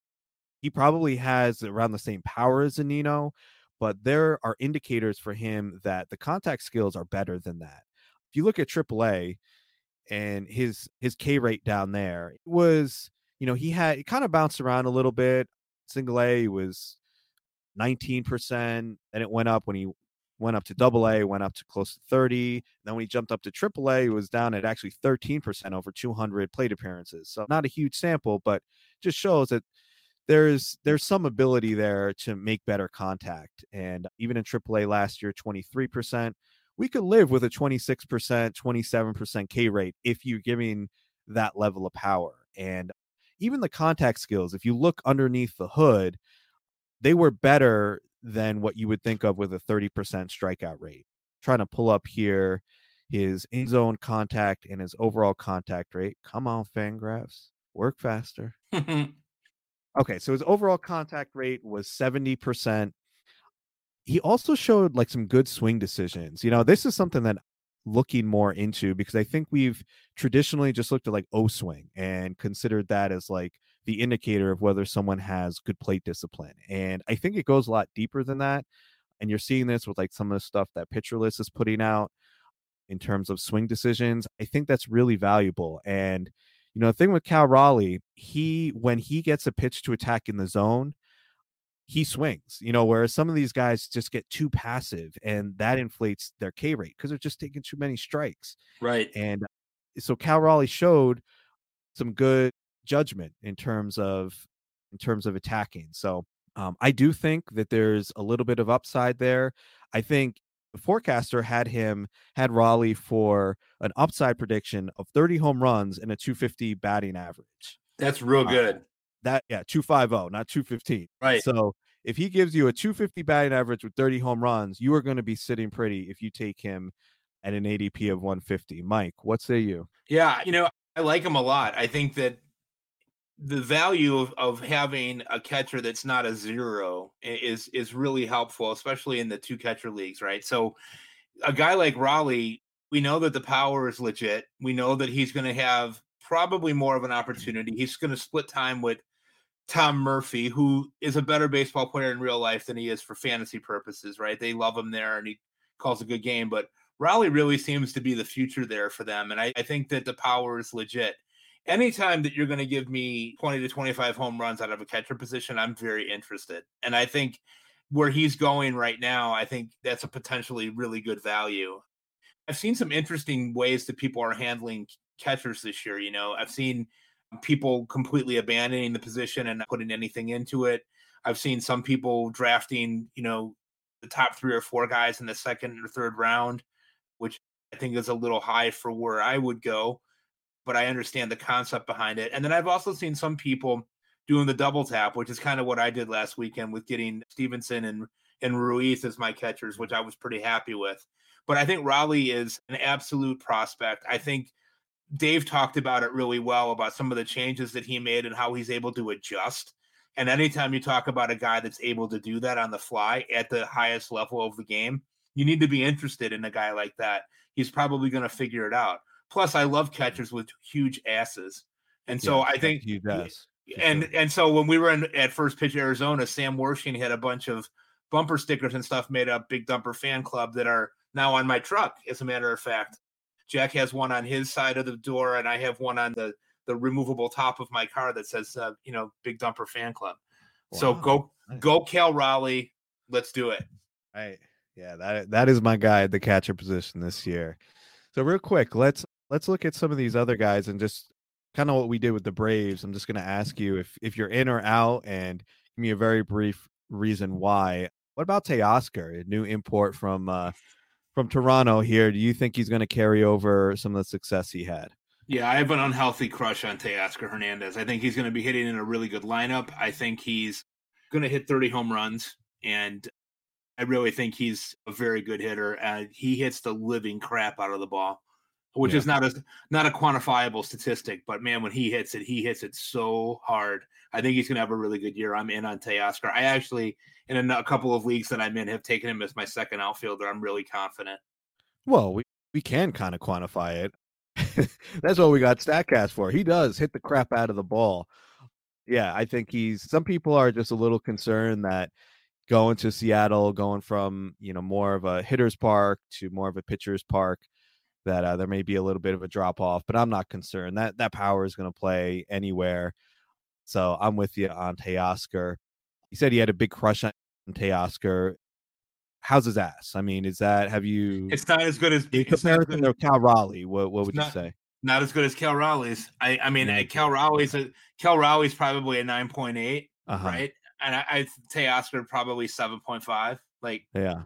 he probably has around the same power as Zunino, but there are indicators for him that the contact skills are better than that. If you look at AAA and his his K rate down there it was, you know, he had it kind of bounced around a little bit. Single A was 19%, and it went up when he went up to double A, went up to close to 30. Then when he jumped up to triple A, he was down at actually 13% over 200 plate appearances. So not a huge sample, but just shows that there's there's some ability there to make better contact. And even in AAA last year, 23%, we could live with a 26%, 27% K rate if you're giving that level of power. And even the contact skills, if you look underneath the hood, they were better than what you would think of with a 30% strikeout rate. trying to pull up here his in zone contact and his overall contact rate. Come on, Fangraphs, work faster. okay, so his overall contact rate was 70%. He also showed like some good swing decisions. You know, this is something that looking more into because I think we've traditionally just looked at like O swing and considered that as like the indicator of whether someone has good plate discipline. And I think it goes a lot deeper than that. And you're seeing this with like some of the stuff that Pitcher List is putting out in terms of swing decisions. I think that's really valuable. And you know, the thing with Cal Raleigh, he when he gets a pitch to attack in the zone, he swings, you know, whereas some of these guys just get too passive and that inflates their K rate because they're just taking too many strikes. Right. And so Cal Raleigh showed some good judgment in terms of in terms of attacking. So um, I do think that there's a little bit of upside there. I think the forecaster had him had Raleigh for an upside prediction of 30 home runs and a 250 batting average. That's real uh, good. Uh, that yeah, 250, not 215. Right. So if he gives you a 250 batting average with 30 home runs, you are going to be sitting pretty if you take him at an ADP of 150. Mike, what say you? Yeah, you know, I like him a lot. I think that the value of, of having a catcher that's not a zero is is really helpful, especially in the two catcher leagues, right? So a guy like Raleigh, we know that the power is legit. We know that he's going to have probably more of an opportunity. He's going to split time with Tom Murphy, who is a better baseball player in real life than he is for fantasy purposes, right? They love him there and he calls a good game, but Raleigh really seems to be the future there for them. And I, I think that the power is legit anytime that you're going to give me 20 to 25 home runs out of a catcher position, I'm very interested. And I think where he's going right now, I think that's a potentially really good value. I've seen some interesting ways that people are handling catchers this year. You know, I've seen people completely abandoning the position and not putting anything into it. I've seen some people drafting, you know, the top three or four guys in the second or third round, which I think is a little high for where I would go, but I understand the concept behind it. And then I've also seen some people doing the double tap, which is kind of what I did last weekend with getting Stephenson and and Ruiz as my catchers, which I was pretty happy with. But I think Raleigh is an absolute prospect. I think Dave talked about it really well about some of the changes that he made and how he's able to adjust. And anytime you talk about a guy that's able to do that on the fly at the highest level of the game, you need to be interested in a guy like that. He's probably going to figure it out. Plus, I love catchers with huge asses. And so yeah, I think he does. And sure. and so when we were in, at first pitch Arizona, Sam Worshing had a bunch of bumper stickers and stuff made up Big Dumper fan club that are now on my truck, as a matter of fact. Jack has one on his side of the door, and I have one on the the removable top of my car that says, uh, you know, Big Dumper Fan Club. Wow. So go nice. go Cal Raleigh. Let's do it. Right. Yeah, that that is my guy at the catcher position this year. So real quick, let's let's look at some of these other guys and just kind of what we did with the Braves. I'm just going to ask you if if you're in or out, and give me a very brief reason why. What about Teoscar, a new import from uh, from Toronto here? Do you think he's going to carry over some of the success he had? Yeah, I have an unhealthy crush on Teoscar Hernandez. I think he's going to be hitting in a really good lineup. I think he's going to hit 30 home runs, and I really think he's a very good hitter. And he hits the living crap out of the ball, which yeah. is not a not a quantifiable statistic. But man, when he hits it, he hits it so hard. I think he's going to have a really good year. I'm in on Teoscar. I actually, in a, a couple of leagues that I'm in, have taken him as my second outfielder. I'm really confident. Well, we we can kind of quantify it. That's what we got Statcast for. He does hit the crap out of the ball. Yeah, I think he's. Some people are just a little concerned that going to Seattle, going from you know more of a hitter's park to more of a pitcher's park, that uh, there may be a little bit of a drop off. But I'm not concerned. That that power is going to play anywhere. So I'm with you on Teoscar. He said he had a big crush on Teoscar how's his ass? I mean, is that have you? It's not as good as in comparison to Cal Raleigh. What what would not, you say? Not as good as Cal Raleigh's. I I mean, Cal Raleigh's a Cal Raleigh's probably a nine point eight, uh-huh. right? And I, I Teoscar probably seven point five. Like, yeah,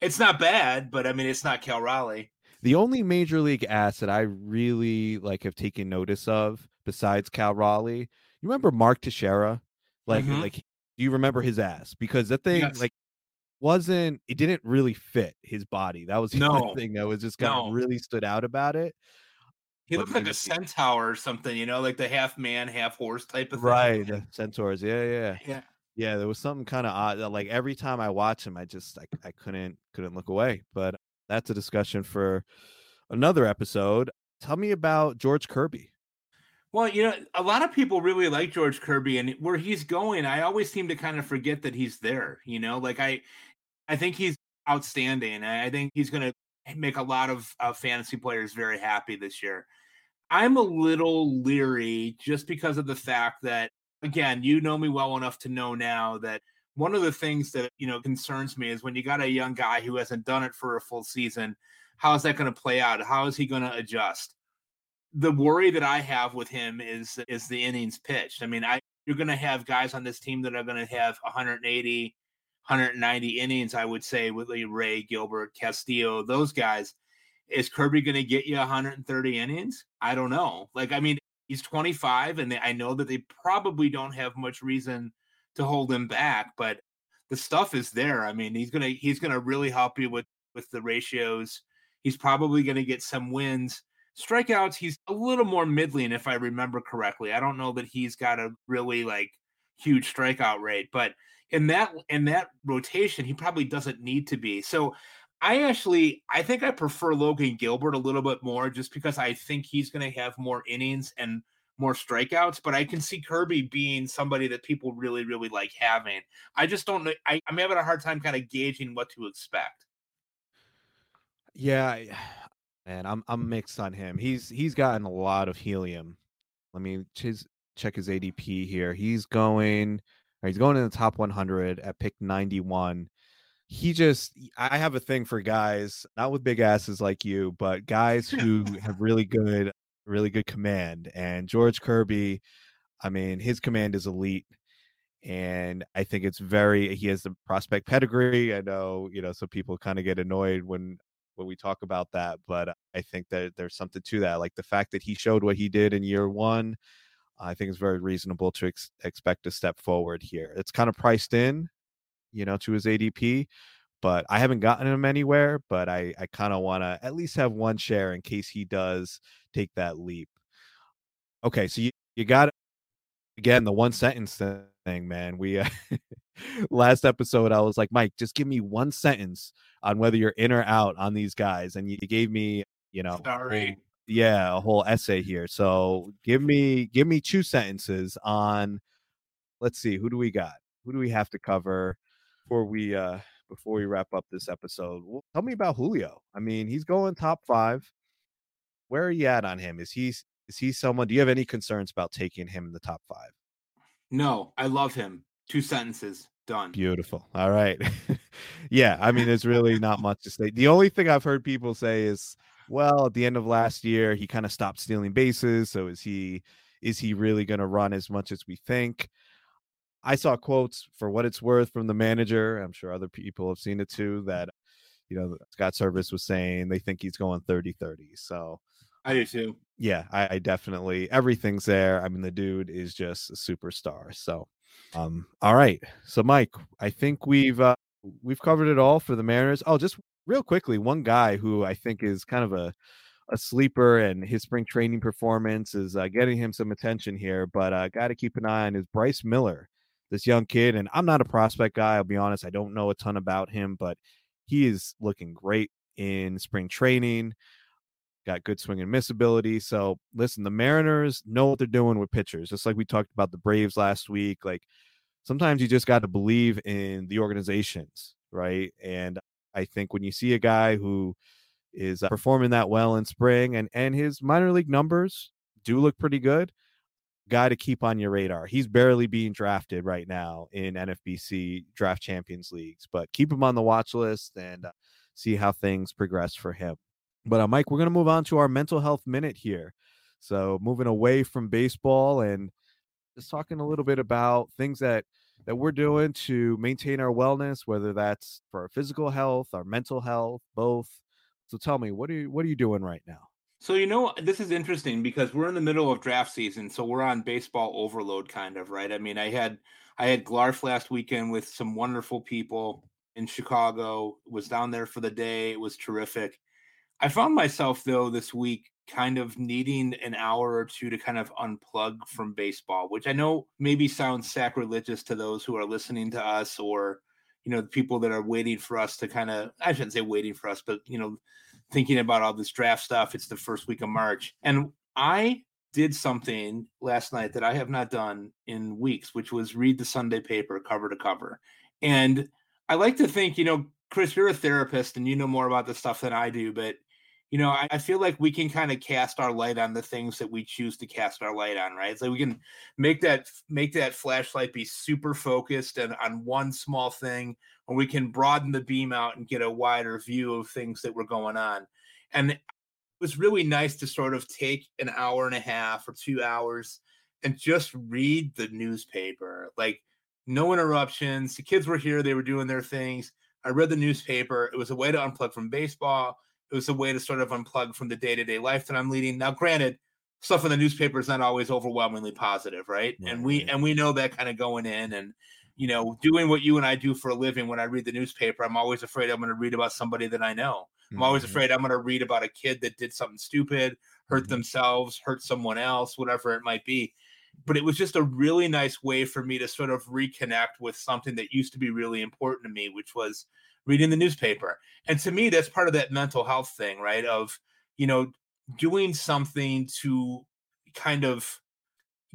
it's not bad, but I mean, it's not Cal Raleigh. The only major league ass that I really like have taken notice of, besides Cal Raleigh, you remember Mark Teixeira? Like, mm-hmm. like, do you remember his ass? Because that thing, yes. like, wasn't it didn't really fit his body. That was the no. thing that was just kind no. of really stood out about it. He looked like a centaur or something, you know, like the half man, half horse type of thing. Right, the centaurs. Yeah, yeah, yeah. Yeah, there was something kind of odd. Like every time I watch him, I just I, I couldn't couldn't look away. But that's a discussion for another episode. Tell me about George Kirby. Well, you know, a lot of people really like George Kirby, and where he's going, I always seem to kind of forget that he's there. You know, like I, I think he's outstanding. I think he's going to make a lot of uh, fantasy players very happy this year. I'm a little leery just because of the fact that, again, you know me well enough to know now that one of the things that you know concerns me is when you got a young guy who hasn't done it for a full season, how is that going to play out? How is he going to adjust? The worry that I have with him is is the innings pitched. I mean, I you're going to have guys on this team that are going to have 180, 190 innings, I would say, with Ray, Gilbert, Castillo, those guys. Is Kirby going to get you 130 innings? I don't know. Like, I mean, he's 25, and they, I know that they probably don't have much reason to hold him back, but the stuff is there. I mean, he's gonna he's gonna really help you with with the ratios. He's probably gonna get some wins. Strikeouts, he's a little more middling, if I remember correctly. I don't know that he's got a really like huge strikeout rate, but in that in that rotation, he probably doesn't need to be. So I actually I think I prefer Logan Gilbert a little bit more just because I think he's going to have more innings and more strikeouts, but I can see Kirby being somebody that people really, really like having. I just don't know. I, am having a hard time kind of gauging what to expect. Yeah, man, I'm I'm mixed on him. He's he's gotten a lot of helium. Let me his, check his ADP here. He's going He's going in the top 100 at pick 91. He just, I have a thing for guys, not with big asses like you, but guys who have really good really good command. And George Kirby, I mean, his command is elite. And I think it's very he has the prospect pedigree. I know, you know, some people kind of get annoyed when when we talk about that, but I think that there's something to that. Like the fact that he showed what he did in year one, I think it's very reasonable to ex- expect a step forward here. It's kind of priced in, you know, to his ADP, but I haven't gotten him anywhere. But I, I kind of want to at least have one share in case he does take that leap. Okay, so you, you got again the one sentence thing, man. We uh, last episode I was like, Mike, just give me one sentence on whether you're in or out on these guys, and you gave me, you know, Sorry. yeah, a whole essay here. So give me give me two sentences on. Let's see, who do we got? Who do we have to cover before we uh before we wrap up this episode? Well, tell me about Julio. I mean, he's going top five. Where are you at on him? Is he is he someone? Do you have any concerns about taking him in the top five? No, I love him. Two sentences. Done. Beautiful. All right. yeah, I mean, there's really not much to say. The only thing I've heard people say is, well, at the end of last year, he kind of stopped stealing bases. So is he is he really going to run as much as we think? I saw quotes for what it's worth from the manager. I'm sure other people have seen it too. That you know Scott Servais was saying they think he's going 30-30. So I do too. Yeah, I, I definitely everything's there. I mean, the dude is just a superstar. So, um, all right. So, Mike, I think we've uh, we've covered it all for the Mariners. Oh, just real quickly, one guy who I think is kind of a a sleeper and his spring training performance is uh, getting him some attention here. But uh, got to keep an eye on is Bryce Miller, this young kid. And I'm not a prospect guy. I'll be honest. I don't know a ton about him, but he is looking great in spring training. Got good swing and miss ability. So listen, the Mariners know what they're doing with pitchers, just like we talked about the Braves last week. Like sometimes you just got to believe in the organizations, right? And I think when you see a guy who is uh, performing that well in spring and and his minor league numbers do look pretty good guy to keep on your radar. He's barely being drafted right now in nfbc draft champions leagues but keep him on the watch list and uh, see how things progress for him. But uh, mike we're going to move on to our mental health minute here. So moving away from baseball and just talking a little bit about things that that we're doing to maintain our wellness whether that's for our physical health our mental health both. So tell me, what are you what are you doing right now? So you know this is interesting because we're in the middle of draft season, so we're on baseball overload kind of, right? I mean, I had I had Glarf last weekend with some wonderful people in Chicago. Was down there for the day. It was terrific. I found myself though this week kind of needing an hour or two to kind of unplug from baseball, which I know maybe sounds sacrilegious to those who are listening to us or you know the people that are waiting for us to kind of I shouldn't say waiting for us, but you know thinking about all this draft stuff. It's the first week of March, and I did something last night that I have not done in weeks, which was read the Sunday paper cover to cover. And I like to think, you know, Chris, you're a therapist and you know more about this stuff than I do, but you know, I, I feel like we can kind of cast our light on the things that we choose to cast our light on, right? So we can make that make that flashlight be super focused and on one small thing, we can broaden the beam out and get a wider view of things that were going on. And it was really nice to sort of take an hour and a half or two hours and just read the newspaper. Like no interruptions. The kids were here, they were doing their things. I read the newspaper. It was a way to unplug from baseball it was a way to sort of unplug from the day-to-day life that I'm leading. Now, granted, stuff in the newspaper is not always overwhelmingly positive, right? right? And we and we know that kind of going in and you know, doing what you and I do for a living when I read the newspaper, I'm always afraid I'm going to read about somebody that I know. I'm mm-hmm. always afraid I'm going to read about a kid that did something stupid, hurt mm-hmm. themselves, hurt someone else, whatever it might be. But it was just a really nice way for me to sort of reconnect with something that used to be really important to me, which was reading the newspaper. And to me, that's part of that mental health thing, right? Of, you know, doing something to kind of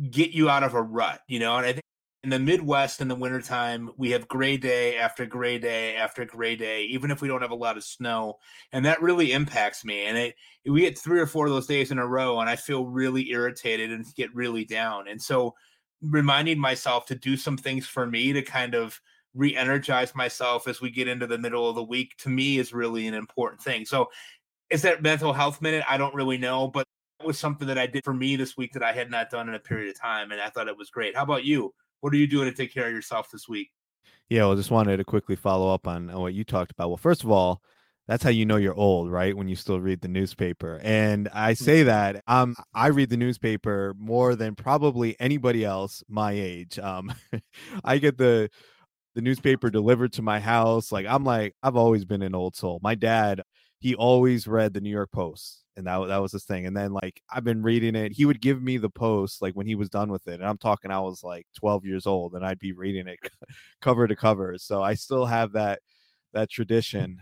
get you out of a rut, you know? And I think in the Midwest in the wintertime, we have gray day after gray day after gray day, even if we don't have a lot of snow. And that really impacts me. And it, we get three or four of those days in a row, and I feel really irritated and get really down. And so reminding myself to do some things for me to kind of re-energize myself as we get into the middle of the week to me is really an important thing so is that mental health minute i don't really know but That was something that I did for me this week that I had not done in a period of time. And I thought it was great. How about you? What are you doing to take care of yourself this week? Yeah, well, just wanted to quickly follow up on, what you talked about. Well, first of all, that's how you know you're old, right? When you still read the newspaper. And I say Mm-hmm. that um I read the newspaper more than probably anybody else my age. Um I get the the newspaper delivered to my house. Like I'm like I've always been an old soul. My dad, he always read the New York Post. And that, that was his thing. And then like I've been reading it. He would give me the post like when he was done with it. And I'm talking I was like 12 years old and I'd be reading it cover to cover. So I still have that that tradition.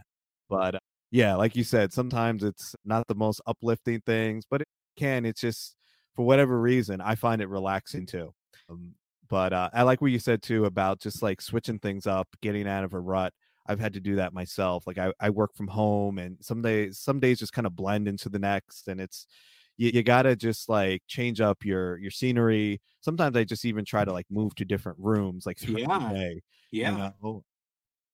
But uh, yeah, like you said, sometimes it's not the most uplifting things, but it can. It's just for whatever reason, I find it relaxing too. Um, but uh, I like what you said too about just like switching things up, getting out of a rut. I've had to do that myself. Like I, I work from home, and some days some days just kind of blend into the next, and it's you, you gotta just like change up your your scenery. Sometimes I just even try to like move to different rooms, like throughout Yeah. the day. you Yeah. know?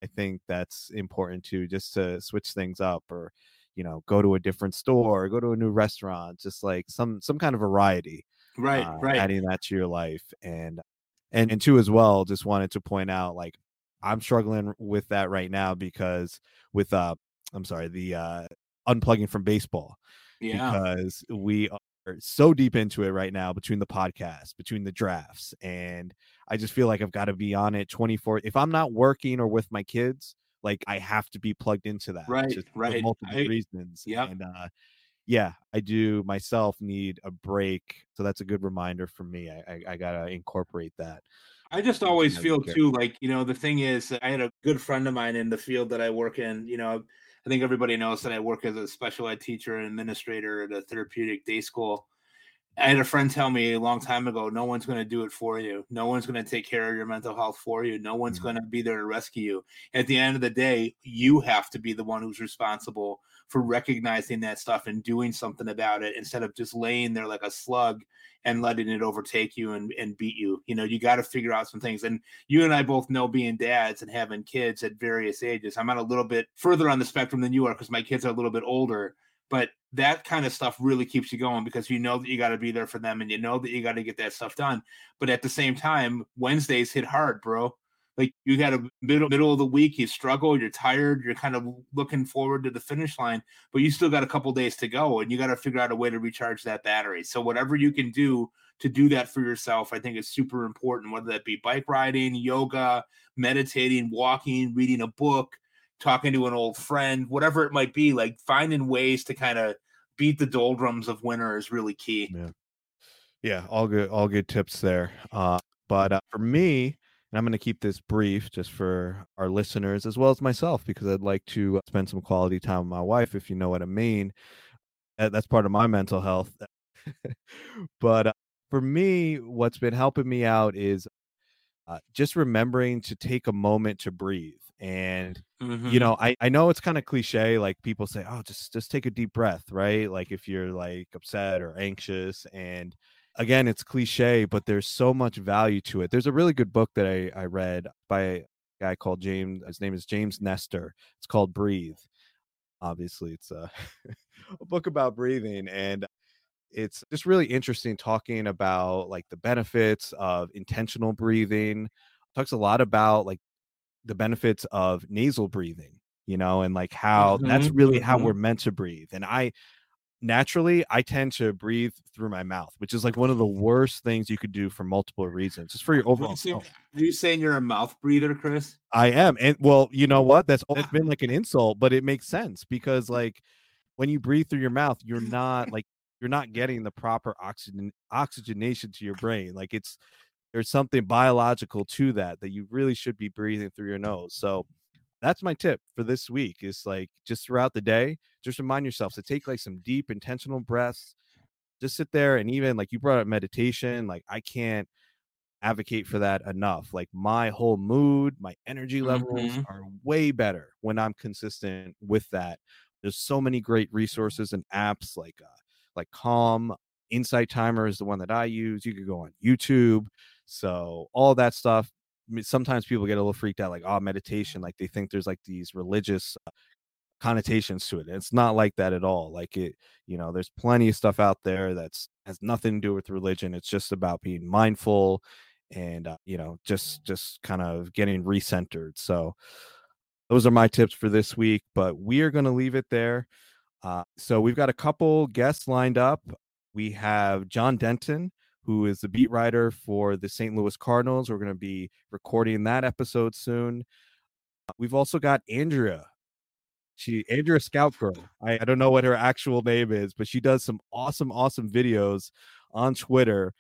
I think that's important too, just to switch things up or, you know, go to a different store, go to a new restaurant, just like some some kind of variety, Right. uh, right. adding that to your life. And and and two as well, just wanted to point out like I'm struggling with that right now because with uh I'm sorry, the uh unplugging from baseball Yeah. because we are so deep into it right now between the podcast, between the drafts, and I just feel like I've got to be on it 24. If I'm not working or with my kids, like I have to be plugged into that. Right, just for right. multiple I- reasons. Yeah. And uh yeah, I do myself need a break. So that's a good reminder for me. I I, I gotta incorporate that. I just always feel care. too like you know the thing is I had a good friend of mine in the field that I work in. You know, I think everybody knows that I work as a special ed teacher and administrator at a therapeutic day school. I had a friend tell me a long time ago, no one's going to do it for you. No one's going to take care of your mental health for you. No one's Mhm. going to be there to rescue you. At the end of the day, you have to be the one who's responsible for recognizing that stuff and doing something about it instead of just laying there like a slug and letting it overtake you and, and beat you. You know, you got to figure out some things. And you and I both know being dads and having kids at various ages. I'm on a little bit further on the spectrum than you are because my kids are a little bit older. But that kind of stuff really keeps you going because you know that you got to be there for them and you know that you got to get that stuff done. But at the same time, Wednesdays hit hard, bro. Like you got a middle middle of the week, you struggle, you're tired, you're kind of looking forward to the finish line, but you still got a couple days to go and you got to figure out a way to recharge that battery. So whatever you can do to do that for yourself, I think is super important, whether that be bike riding, yoga, meditating, walking, reading a book, talking to an old friend, whatever it might be, like finding ways to kind of beat the doldrums of winter is really key. Yeah, all good, all good tips there. Uh, but uh, for me, and I'm going to keep this brief just for our listeners as well as myself because I'd like to uh, spend some quality time with my wife, if you know what I mean. That's part of my mental health. but uh, for me, what's been helping me out is uh, just remembering to take a moment to breathe. And Mm-hmm. you know i i know it's kind of cliche like people say oh just just take a deep breath right like if you're like upset or anxious and again it's cliche but there's so much value to it. There's a really good book that i i read by a guy called james his name is james nestor. It's called breathe. Obviously it's a, a book about breathing and it's just really interesting talking about like the benefits of intentional breathing. Talks a lot about like the benefits of nasal breathing you know and like how that's Mhm, really how mhm. we're meant to breathe and i naturally i tend to breathe through my mouth which is like one of the mm-hmm. worst things you could do for multiple reasons just for your overall health. are you saying you're a mouth breather, Chris? i am and well you know what that's always been like an insult but it makes sense because mm. like when you breathe through your mouth you're not like you're not getting the proper oxygen oxygenation to your brain like it's there's something biological to that that you really should be breathing through your nose so that's my tip for this week is like just throughout the day just remind yourself to take like some deep intentional breaths just sit there and even like you brought up meditation like i can't advocate for that enough like my whole mood my energy levels Mhm. are way better when i'm consistent with that there's so many great resources and apps like uh like calm insight timer is the one that i use you could go on youtube so all that stuff sometimes people get a little freaked out like oh meditation like they think there's like these religious uh, connotations to it. It's not like that at all. Like it, you know, there's plenty of stuff out there that's has nothing to do with religion. It's just about being mindful and uh, you know, just just kind of getting recentered. So those are my tips for this week, but we are going to leave it there. Uh, so we've got a couple guests lined up. We have John Denton, who is the beat writer for the St. Louis Cardinals. We're going to be recording that episode soon. We've also got Andrea she Andrea Scout Girl. I, I don't know what her actual name is, but she does some awesome, awesome videos on Twitter.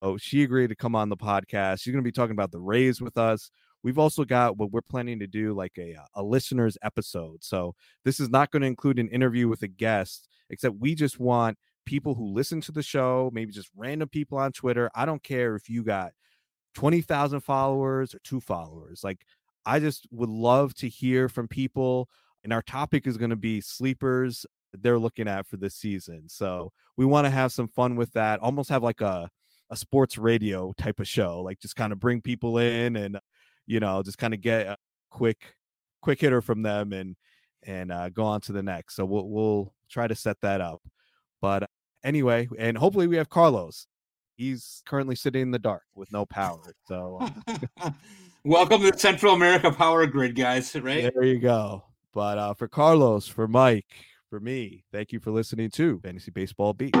So she agreed to come on the podcast. She's going to be talking about the Rays with us. We've also got what we're planning to do like a uh, a listeners episode. So this is not going to include an interview with a guest, except we just want people who listen to the show, maybe just random people on Twitter. I don't care if you got 20,000 followers or two followers. Like I just would love to hear from people and our topic is going to be sleepers they're looking at for this season. So we want to have some fun with that. Almost have like a a sports radio type of show, like just kind of bring people in and you know just kind of get a quick quick hitter from them and and uh, go on to the next. So we'll we'll try to set that up. But anyway, and hopefully we have Carlos. He's currently sitting in the dark with no power. So uh welcome to the Central America Power Grid, guys. Right there you go. But uh, for Carlos, for Mike, for me, thank you for listening to Fantasy Baseball Beat.